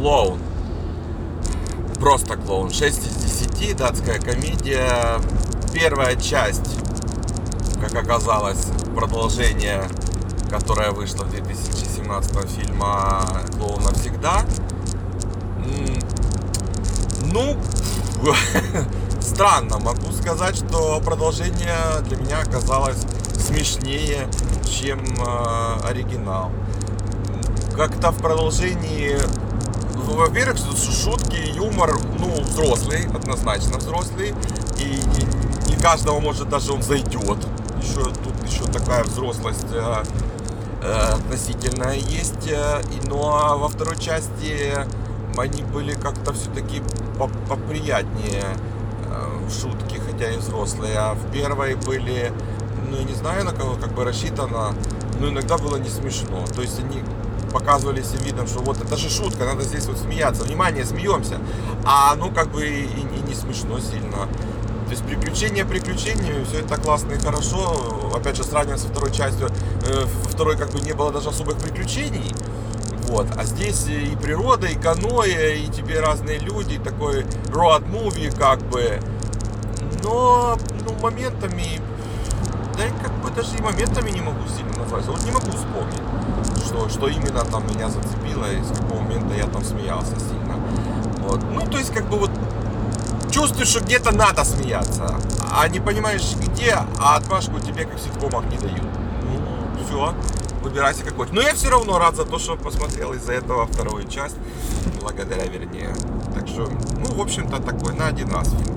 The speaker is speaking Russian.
Клоун. Просто клоун. 6 из 10, датская комедия. Первая часть, как оказалось, продолжение, которое вышло в 2017 фильма «Клоун навсегда». Ну, странно, могу сказать, что продолжение для меня оказалось смешнее, чем э, оригинал. Как-то в продолжении, во-первых, ш- шутки, юмор, ну, взрослый, однозначно взрослый, и не, не каждого, может, даже он зайдет. Еще тут еще такая взрослость э, э, относительная есть. э, и, но во второй части они были как-то все-таки поприятнее э, шутки, хотя и взрослые. А в первой были, ну я не знаю на кого как бы рассчитано, но иногда было не смешно. То есть они показывали всем видом, что вот это же шутка, надо здесь вот смеяться. Внимание, смеемся. А ну как бы и, и не смешно сильно. То есть приключения приключениями, все это классно и хорошо. Опять же, сравнивая со второй частью, э, второй как бы не было даже особых приключений. Вот. А здесь и природа, и каноэ, и тебе разные люди, такой road movie как бы. Но, ну, моментами, да и как даже и моментами не могу сильно назвать. Вот не могу вспомнить, что, что именно там меня зацепило, и с какого момента я там смеялся сильно. Вот. Ну, то есть, как бы вот чувствуешь, что где-то надо смеяться, а не понимаешь где, а отмашку тебе, как в ситкомах, не дают. Ну, все, выбирайся какой. Но я все равно рад за то, что посмотрел из-за этого вторую часть, благодаря вернее. Так что, ну, в общем-то, такой на один раз фильм.